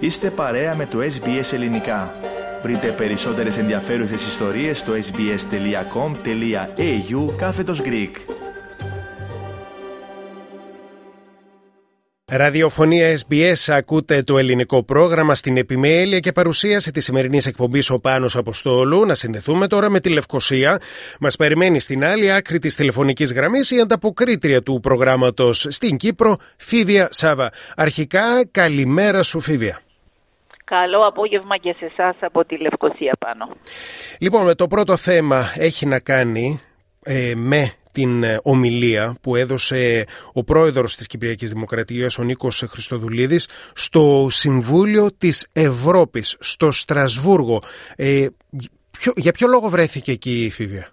Είστε παρέα με το SBS Ελληνικά. Βρείτε περισσότερες ενδιαφέρουσες ιστορίες στο sbs.com.au κάθετος Greek. Ραδιοφωνία SBS ακούτε το ελληνικό πρόγραμμα στην επιμέλεια και παρουσίαση της σημερινής εκπομπής ο Πάνος Αποστόλου. Να συνδεθούμε τώρα με τη Λευκοσία. Μας περιμένει στην άλλη άκρη της τηλεφωνικής γραμμής η ανταποκρίτρια του προγράμματος στην Κύπρο, Φίβια Σάβα. Αρχικά, καλημέρα σου Φίβια. Καλό απόγευμα και σε εσάς από τη Λευκοσία πάνω. Λοιπόν, το πρώτο θέμα έχει να κάνει ε, με την ε, ομιλία που έδωσε ο πρόεδρος της Κυπριακής Δημοκρατίας, ο Νίκος Χριστοδουλίδης, στο Συμβούλιο της Ευρώπης, στο Στρασβούργο. Ε, για ποιο λόγο βρέθηκε εκεί η Φίβια;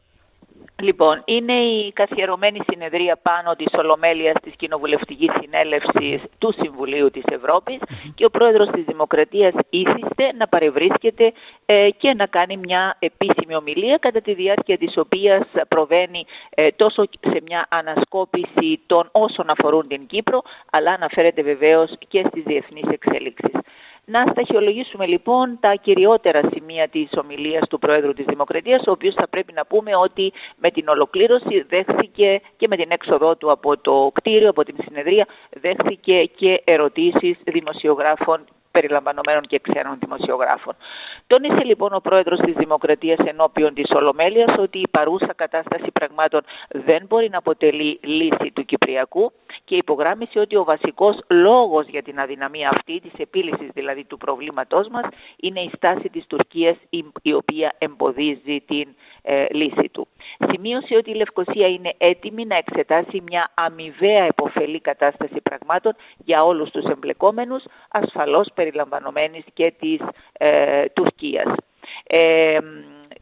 Λοιπόν, είναι η καθιερωμένη συνεδρία πάνω της Ολομέλειας της Κοινοβουλευτικής Συνέλευσης του Συμβουλίου της Ευρώπης και ο Πρόεδρος της Δημοκρατίας ήθιστε να παρευρίσκεται ε, και να κάνει μια επίσημη ομιλία κατά τη διάρκεια της οποίας προβαίνει ε, τόσο σε μια ανασκόπηση των όσων αφορούν την Κύπρο αλλά αναφέρεται βεβαίως και στις διεθνείς εξέλιξεις. Να σταχυολογήσουμε λοιπόν τα κυριότερα σημεία της ομιλίας του Πρόεδρου της Δημοκρατίας, ο οποίος θα πρέπει να πούμε ότι με την ολοκλήρωση δέχθηκε και με την έξοδό του από το κτίριο, από την συνεδρία, δέχθηκε και ερωτήσεις δημοσιογράφων περιλαμβανομένων και ξένων δημοσιογράφων. Τόνισε λοιπόν ο πρόεδρος της Δημοκρατίας ενώπιον της Ολομέλειας ότι η παρούσα κατάσταση πραγμάτων δεν μπορεί να αποτελεί λύση του Κυπριακού και υπογράμμισε ότι ο βασικός λόγος για την αδυναμία αυτή, της επίλυσης δηλαδή του προβλήματός μας, είναι η στάση της Τουρκίας η οποία εμποδίζει την ε, λύση του. Σημείωσε ότι η Λευκοσία είναι έτοιμη να εξετάσει μια αμοιβαία επωφελή κατάσταση πραγμάτων για όλους τους εμπλεκόμενους, ασφαλώς περιλαμβανομένης και της ε, Τουρκίας. Ε,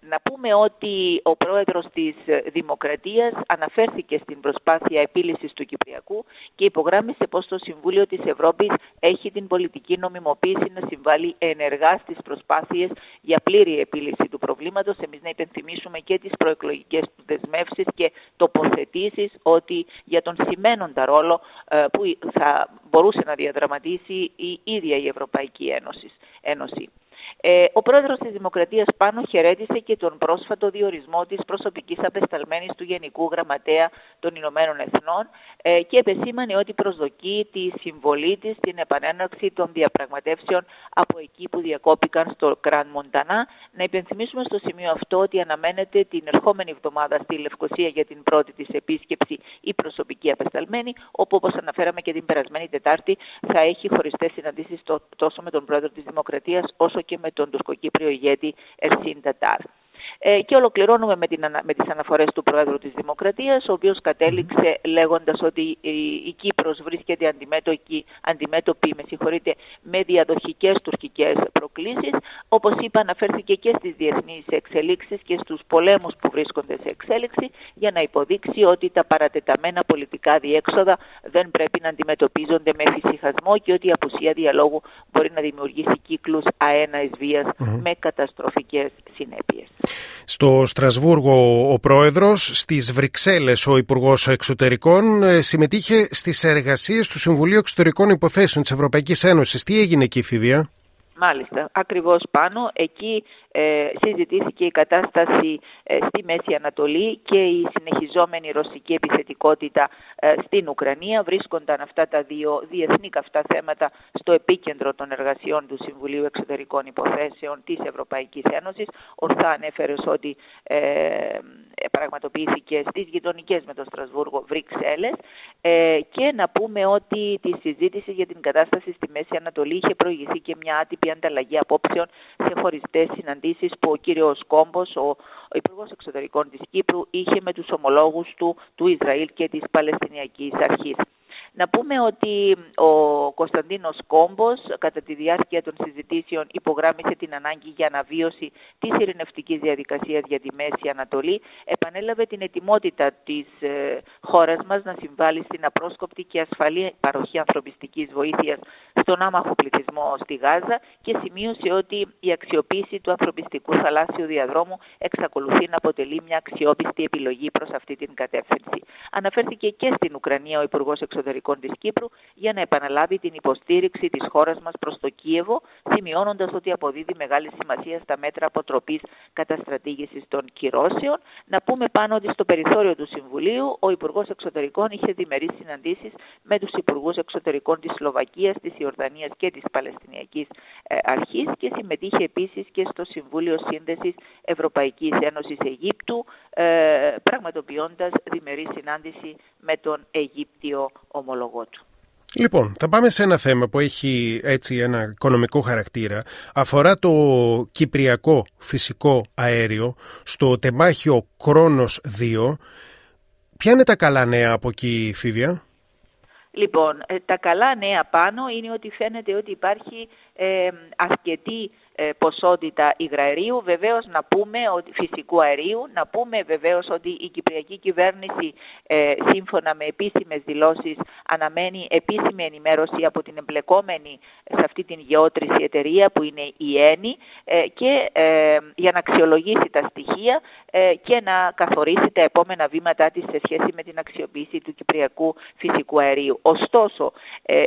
να πούμε ότι ο πρόεδρος της Δημοκρατίας αναφέρθηκε στην προσπάθεια επίλυσης του Κυπριακού και υπογράμμισε πως το Συμβούλιο της Ευρώπης έχει την πολιτική νομιμοποίηση να συμβάλλει ενεργά στις προσπάθειες για πλήρη επίλυση του προβλήματος. Εμείς να υπενθυμίσουμε και τις προεκλογικές του δεσμεύσεις και τοποθετήσεις ότι για τον σημαίνοντα ρόλο ε, που θα μπορούσε να διαδραματίσει η ίδια η Ευρωπαϊκή Ένωση. Ε, ο πρόεδρος της Δημοκρατίας πάνω χαιρέτησε και τον πρόσφατο διορισμό της προσωπικής απεσταλμένης του Γενικού Γραμματέα των Ηνωμένων Εθνών ε, και επεσήμανε ότι προσδοκεί τη συμβολή της στην επανέναρξη των διαπραγματεύσεων από εκεί που διακόπηκαν στο Κραν Μοντανά. Να υπενθυμίσουμε στο σημείο αυτό ότι αναμένεται την ερχόμενη εβδομάδα στη Λευκοσία για την πρώτη της επίσκεψη η προσωπική απεσταλμένη, όπου όπως αναφέραμε και την περασμένη Τετάρτη θα έχει χωριστές συναντήσεις τόσο με τον πρόεδρο της Δημοκρατίας όσο και με τον τουρκοκύπριο ηγέτη Ερσίν Τατάρ. Ε, και ολοκληρώνουμε με, την, με τις αναφορές του Πρόεδρου της Δημοκρατίας, ο οποίος κατέληξε λέγοντας ότι η, η Κύπρος βρίσκεται αντιμέτωπη, αντιμέτωπη με, συγχωρείτε, με διαδοχικές τουρκικές προκλήσεις. Όπως είπα, αναφέρθηκε και στις διεθνείς εξελίξεις και στους πολέμους που βρίσκονται σε εξέλιξη για να υποδείξει ότι τα παρατεταμένα πολιτικά διέξοδα δεν πρέπει να αντιμετωπίζονται με φυσικασμό και ότι η απουσία διαλόγου μπορεί να δημιουργήσει κύκλους αέναης με καταστροφικές συνέπειες. Στο Στρασβούργο ο πρόεδρος, στις Βρυξέλλες ο Υπουργός Εξωτερικών ε, συμμετείχε στις εργασίες του Συμβουλίου Εξωτερικών Υποθέσεων της Ευρωπαϊκής Ένωσης. Τι έγινε εκεί, Φιβία; Μάλιστα, ακριβώς πάνω. Εκεί ε, συζητήθηκε η κατάσταση ε, στη Μέση Ανατολή και η συνεχιζόμενη ρωσική επιθετικότητα ε, στην Ουκρανία. Βρίσκονταν αυτά τα δύο διεθνή καυτά θέματα στο επίκεντρο των εργασιών του Συμβουλίου Εξωτερικών Υποθέσεων της Ευρωπαϊκής Ένωσης. Ορθά ανέφερε ότι ε, πραγματοποιήθηκε στις γειτονικές με το Στρασβούργο Βρυξέλλες ε, και να πούμε ότι τη συζήτηση για την κατάσταση στη Μέση Ανατολή είχε προηγηθεί και μια άτυπη ανταλλαγή απόψεων σε χωριστές συναντήσεις που ο κύριος Κόμπος, ο, ο Υπουργός Εξωτερικών της Κύπρου, είχε με τους ομολόγους του, του Ισραήλ και της Παλαιστινιακής Αρχής. Να πούμε ότι ο Κωνσταντίνος Κόμπος κατά τη διάρκεια των συζητήσεων υπογράμμισε την ανάγκη για αναβίωση της ειρηνευτικής διαδικασίας για τη Μέση Ανατολή, επανέλαβε την ετοιμότητα της ε, χώρας μας να συμβάλλει στην απρόσκοπτη και ασφαλή παροχή ανθρωπιστικής βοήθειας στον άμαχο πληθυσμό στη Γάζα και σημείωσε ότι η αξιοποίηση του ανθρωπιστικού θαλάσσιου διαδρόμου εξακολουθεί να αποτελεί μια αξιόπιστη επιλογή προς αυτή την κατεύθυνση. Αναφέρθηκε και στην Ουκρανία ο Υπουργός Εξωτερικών ναρκωτικών της Κύπρου για να επαναλάβει την υποστήριξη της χώρας μας προς το Κίεβο, σημειώνοντας ότι αποδίδει μεγάλη σημασία στα μέτρα αποτροπής καταστρατήγησης των κυρώσεων. Να πούμε πάνω ότι στο περιθώριο του Συμβουλίου ο Υπουργός Εξωτερικών είχε διμερείς συναντήσεις με τους Υπουργούς Εξωτερικών της Σλοβακίας, της Ιορδανίας και της Παλαιστινιακής ε, Αρχής και συμμετείχε επίσης και στο Συμβούλιο Σύνδεσης Ευρωπαϊκής Ένωσης Αιγύπτου, ε, πραγματοποιώντας διμερή συνάντηση με τον Αιγύπτιο ομολογό του. Λοιπόν, θα πάμε σε ένα θέμα που έχει έτσι ένα οικονομικό χαρακτήρα. Αφορά το κυπριακό φυσικό αέριο στο τεμάχιο Κρόνος 2. Ποια είναι τα καλά νέα από εκεί, Φίβια; Λοιπόν, ε, τα καλά νέα πάνω είναι ότι φαίνεται ότι υπάρχει ε, αρκετή ε, ποσότητα υγραερίου, βεβαίως να πούμε ότι, φυσικού αερίου, να πούμε βεβαίως ότι η Κυπριακή κυβέρνηση ε, σύμφωνα με επίσημες δηλώσεις αναμένει επίσημη ενημέρωση από την εμπλεκόμενη σε αυτή την γεώτρηση εταιρεία που είναι η ΕΝΗ ε, και για να αξιολογήσει τα στοιχεία και να καθορίσει τα επόμενα βήματά της σε σχέση με την αξιοποίηση του Κυπριακού φυσικού αερίου. Ωστόσο,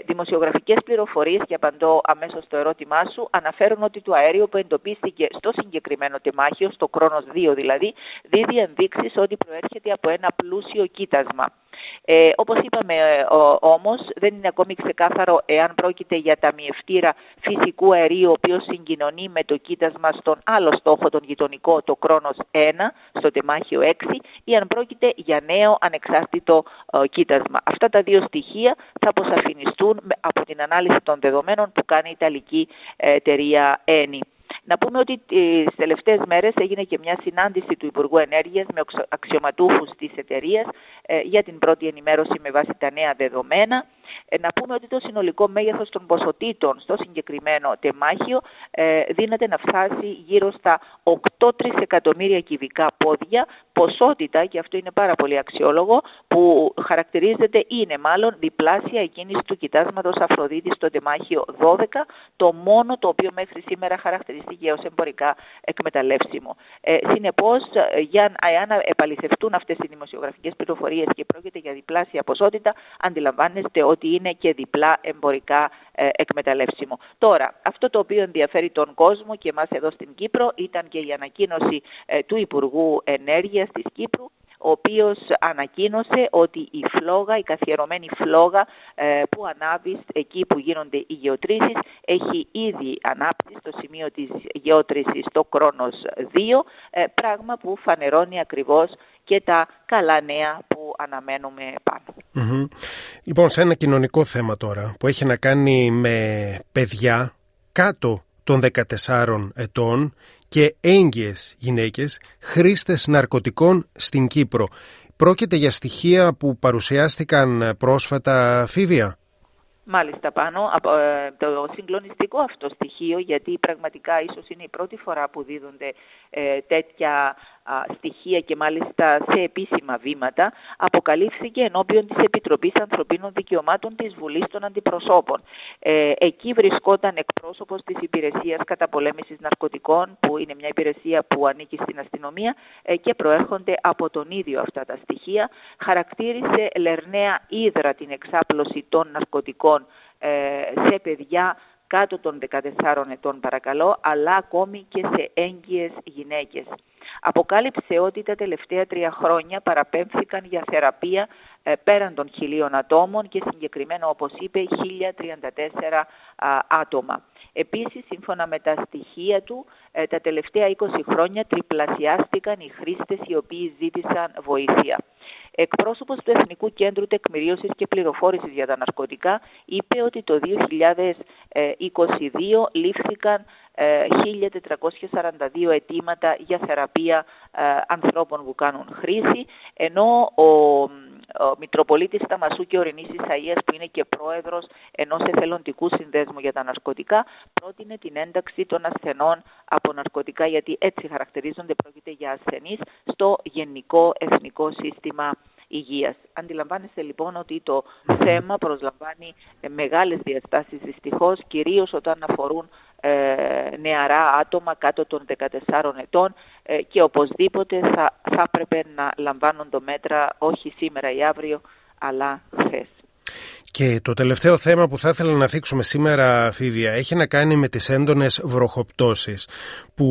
δημοσιογραφικές πληροφορίες και απαντώ αμέσως στο ερώτημά σου αναφέρουν ότι το αέριο που εντοπίστηκε στο συγκεκριμένο τεμάχιο, στο Κρόνος 2 δηλαδή, δίδει ενδείξεις ότι προέρχεται από ένα πλούσιο κοίτασμα. Ε, όπως είπαμε ε, όμως δεν είναι ακόμη ξεκάθαρο εάν πρόκειται για ταμιευτήρα φυσικού αερίου ο οποίος συγκοινωνεί με το κοίτασμα στον άλλο στόχο τον γειτονικό το Κρόνος 1 στο τεμάχιο 6 ή αν πρόκειται για νέο ανεξάρτητο ε, κοίτασμα. Αυτά τα δύο στοιχεία θα αποσαφινιστούν από την ανάλυση των δεδομένων που κάνει η Ιταλική εταιρεία ENI. Να πούμε ότι τι τελευταίες μέρες έγινε και μια συνάντηση του Υπουργού Ενέργειας με αξιωματούχους της εταιρείας ε, για την πρώτη ενημέρωση με βάση τα νέα δεδομένα. Ε, να πούμε ότι το συνολικό μέγεθος των ποσοτήτων στο συγκεκριμένο τεμάχιο ε, δύναται να φτάσει γύρω στα 8 τρισεκατομμύρια κυβικά πόδια, ποσότητα, και αυτό είναι πάρα πολύ αξιόλογο, που χαρακτηρίζεται, είναι μάλλον διπλάσια εκείνη του κοιτάσματος Αφροδίτης στο τεμάχιο 12, το μόνο το οποίο μέχρι σήμερα χαρακτηριστήκε ω εμπορικά εκμεταλλεύσιμο. Ε, Συνεπώς, για, εάν επαληθευτούν αυτές οι δημοσιογραφικές πληροφορίες και πρόκειται για διπλάσια ποσότητα, αντιλαμβάνεστε ότι είναι και διπλά εμπορικά ε, εκμεταλλεύσιμο. Τώρα, αυτό το οποίο ενδιαφέρει τον κόσμο και εμάς εδώ στην Κύπρο ήταν και η ανακοίνωση ε, του Υπουργού Ενέργειας της Κύπρου ο οποίος ανακοίνωσε ότι η φλόγα, η καθιερωμένη φλόγα ε, που ανάβει εκεί που γίνονται οι γεωτρήσεις έχει ήδη ανάπτυξη στο σημείο της γεώτρησης στο Κρόνος 2, πράγμα που φανερώνει ακριβώς και τα καλά νέα που αναμένουμε Λοιπόν, σε ένα κοινωνικό θέμα τώρα που έχει να κάνει με παιδιά κάτω των 14 ετών και έγκυες γυναίκες χρήστες ναρκωτικών στην Κύπρο. Πρόκειται για στοιχεία που παρουσιάστηκαν πρόσφατα φίβια. Μάλιστα πάνω από ε, το συγκλονιστικό αυτό στοιχείο γιατί πραγματικά ίσως είναι η πρώτη φορά που δίδονται ε, τέτοια στοιχεία και μάλιστα σε επίσημα βήματα, αποκαλύφθηκε ενώπιον της Επιτροπής Ανθρωπίνων Δικαιωμάτων της Βουλής των Αντιπροσώπων. Ε, εκεί βρισκόταν εκπρόσωπος της Υπηρεσίας Καταπολέμησης Ναρκωτικών, που είναι μια υπηρεσία που ανήκει στην αστυνομία ε, και προέρχονται από τον ίδιο αυτά τα στοιχεία. Χαρακτήρισε λερναία ίδρα την εξάπλωση των ναρκωτικών ε, σε παιδιά κάτω των 14 ετών παρακαλώ, αλλά ακόμη και σε έγκυες γυναίκες. Αποκάλυψε ότι τα τελευταία τρία χρόνια παραπέμφθηκαν για θεραπεία ε, πέραν των χιλίων ατόμων και συγκεκριμένα όπως είπε 1034 άτομα. Επίσης, σύμφωνα με τα στοιχεία του, ε, τα τελευταία 20 χρόνια τριπλασιάστηκαν οι χρήστες οι οποίοι ζήτησαν βοήθεια. Εκπρόσωπος του Εθνικού Κέντρου Τεκμηρίωσης και Πληροφόρησης για τα Ναρκωτικά είπε ότι το 2022 λήφθηκαν 1.442 αιτήματα για θεραπεία ε, ανθρώπων που κάνουν χρήση, ενώ ο ο Μητροπολίτης Σταμασού και Ορεινής Ισαΐας που είναι και πρόεδρος ενός εθελοντικού συνδέσμου για τα ναρκωτικά πρότεινε την ένταξη των ασθενών από ναρκωτικά γιατί έτσι χαρακτηρίζονται πρόκειται για ασθενείς στο γενικό εθνικό σύστημα υγείας. Αντιλαμβάνεστε λοιπόν ότι το θέμα προσλαμβάνει μεγάλες διαστάσεις δυστυχώς κυρίως όταν αφορούν ε, νεαρά άτομα κάτω των 14 ετών ε, και οπωσδήποτε θα, θα έπρεπε να λαμβάνουν το μέτρα όχι σήμερα ή αύριο αλλά χθες. Και το τελευταίο θέμα που θα ήθελα να θίξουμε σήμερα, Φίβια, έχει να κάνει με τις έντονες βροχοπτώσεις που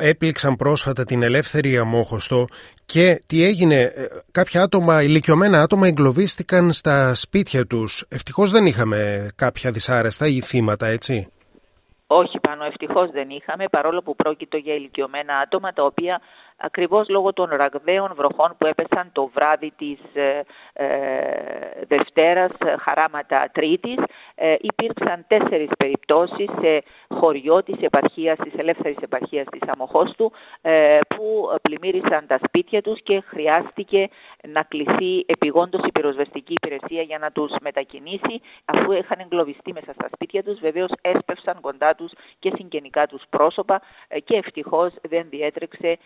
έπληξαν πρόσφατα την ελεύθερη αμόχωστο και τι έγινε, ε, κάποια άτομα, ηλικιωμένα άτομα εγκλωβίστηκαν στα σπίτια τους. Ευτυχώς δεν είχαμε κάποια δυσάρεστα ή θύματα, έτσι; Όχι πάνω, ευτυχώς δεν είχαμε, παρόλο που πρόκειτο για ηλικιωμένα άτομα τα οποία ακριβώς λόγω των ραγδαίων βροχών που έπεσαν το βράδυ της ε, ε Δευτέρας, ε, χαράματα Τρίτης, ε, υπήρξαν τέσσερις περιπτώσεις σε χωριό της επαρχίας, της ελεύθερης επαρχίας της Αμοχώστου, ε, που πλημμύρισαν τα σπίτια τους και χρειάστηκε να κληθεί επιγόντως η πυροσβεστική υπηρεσία για να τους μετακινήσει, αφού είχαν εγκλωβιστεί μέσα στα σπίτια τους, βεβαίως έσπευσαν κοντά τους και συγγενικά τους πρόσωπα και ευτυχώς δεν διέτρεξε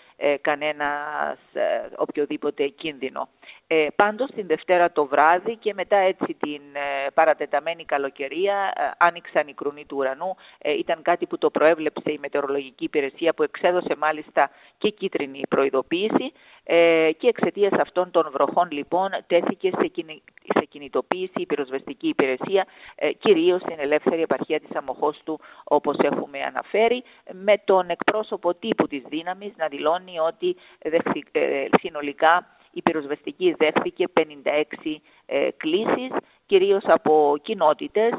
κανένας ε, οποιοδήποτε κίνδυνο. Ε, πάντως την Δευτέρα το βράδυ και μετά έτσι την ε, παρατεταμένη καλοκαιρία ε, άνοιξαν οι κρουνοί του ουρανού. Ε, ήταν κάτι που το προέβλεψε η μετεωρολογική υπηρεσία που εξέδωσε μάλιστα και κίτρινη προειδοποίηση ε, και εξαιτίας αυτών των βροχών λοιπόν τέθηκε σε, σε κινητοποίηση η πυροσβεστική υπηρεσία ε, κυρίως στην ελεύθερη επαρχία της Αμοχώστου όπως έχουμε αναφέρει με τον εκπρόσωπο τύπου της δύναμης να δηλώνει ότι ε, συνολικά η πυροσβεστική δέχθηκε 56 ε, κλήσεις, κυρίως από κοινότητες ε,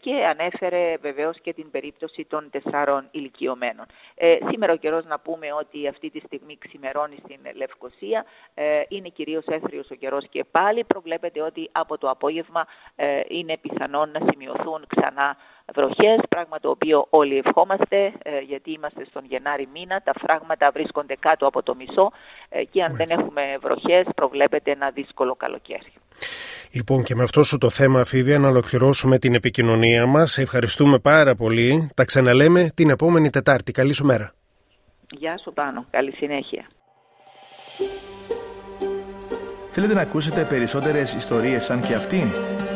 και ανέφερε βεβαίως και την περίπτωση των τεσσάρων ηλικιωμένων. Ε, σήμερα ο καιρός να πούμε ότι αυτή τη στιγμή ξημερώνει στην Λευκοσία, ε, είναι κυρίως έθριος ο καιρός και πάλι προβλέπεται ότι από το απόγευμα ε, είναι πιθανόν να σημειωθούν ξανά βροχές, πράγμα το οποίο όλοι ευχόμαστε ε, γιατί είμαστε στον Γενάρη μήνα, τα φράγματα βρίσκονται κάτω από το μισό ε, και αν δεν έχουμε βροχές προβλέπεται ένα δύσκολο καλοκαίρι. Λοιπόν και με αυτό σου το θέμα Φίβια να ολοκληρώσουμε την επικοινωνία μας. Ευχαριστούμε πάρα πολύ. Τα ξαναλέμε την επόμενη Τετάρτη. Καλή σου μέρα. Γεια σου Πάνο. Καλή συνέχεια. Θέλετε να ακούσετε περισσότερες ιστορίες σαν και αυτήν;